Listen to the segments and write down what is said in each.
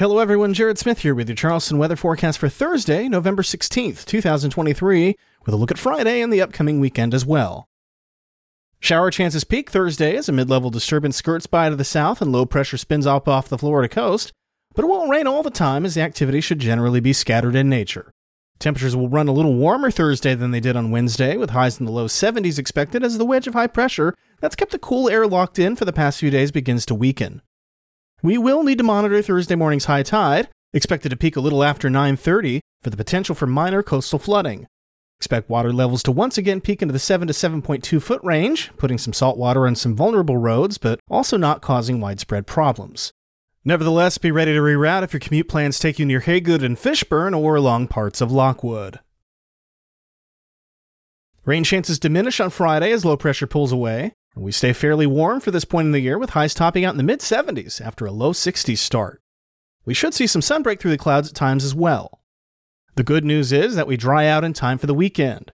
Hello, everyone. Jared Smith here with your Charleston weather forecast for Thursday, November 16th, 2023, with a look at Friday and the upcoming weekend as well. Shower chances peak Thursday as a mid level disturbance skirts by to the south and low pressure spins up off the Florida coast, but it won't rain all the time as the activity should generally be scattered in nature. Temperatures will run a little warmer Thursday than they did on Wednesday, with highs in the low 70s expected as the wedge of high pressure that's kept the cool air locked in for the past few days begins to weaken. We will need to monitor Thursday morning's high tide, expected to peak a little after 9:30 for the potential for minor coastal flooding. Expect water levels to once again peak into the 7 to 7.2 foot range, putting some salt water on some vulnerable roads, but also not causing widespread problems. Nevertheless, be ready to reroute if your commute plans take you near Hagood and Fishburne or along parts of Lockwood. Rain chances diminish on Friday as low pressure pulls away. We stay fairly warm for this point in the year with highs topping out in the mid 70s after a low 60s start. We should see some sun break through the clouds at times as well. The good news is that we dry out in time for the weekend.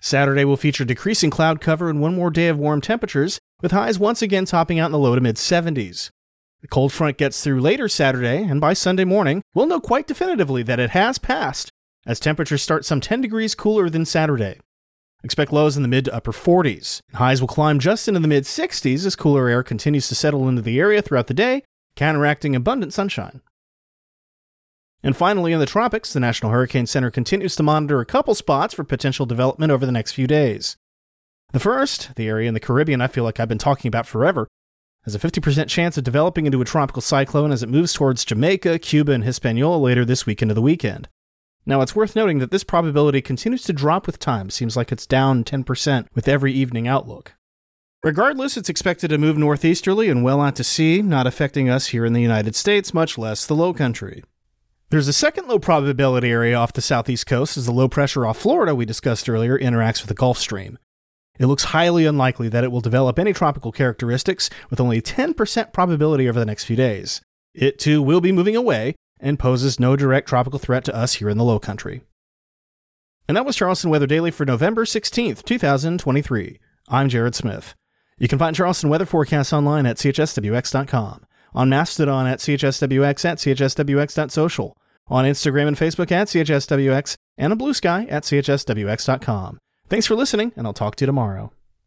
Saturday will feature decreasing cloud cover and one more day of warm temperatures, with highs once again topping out in the low to mid 70s. The cold front gets through later Saturday, and by Sunday morning, we'll know quite definitively that it has passed, as temperatures start some 10 degrees cooler than Saturday. Expect lows in the mid to upper 40s. Highs will climb just into the mid 60s as cooler air continues to settle into the area throughout the day, counteracting abundant sunshine. And finally, in the tropics, the National Hurricane Center continues to monitor a couple spots for potential development over the next few days. The first, the area in the Caribbean I feel like I've been talking about forever, has a 50% chance of developing into a tropical cyclone as it moves towards Jamaica, Cuba, and Hispaniola later this week into the weekend. Now, it's worth noting that this probability continues to drop with time, seems like it's down 10% with every evening outlook. Regardless, it's expected to move northeasterly and well out to sea, not affecting us here in the United States, much less the low country. There's a second low probability area off the southeast coast as the low pressure off Florida we discussed earlier interacts with the Gulf Stream. It looks highly unlikely that it will develop any tropical characteristics, with only a 10% probability over the next few days. It too will be moving away, and poses no direct tropical threat to us here in the low country. And that was Charleston Weather Daily for November 16th, 2023. I'm Jared Smith. You can find Charleston weather forecasts online at chswx.com, on Mastodon at chswx at chswx.social, on Instagram and Facebook at chswx, and on Bluesky at chswx.com. Thanks for listening, and I'll talk to you tomorrow.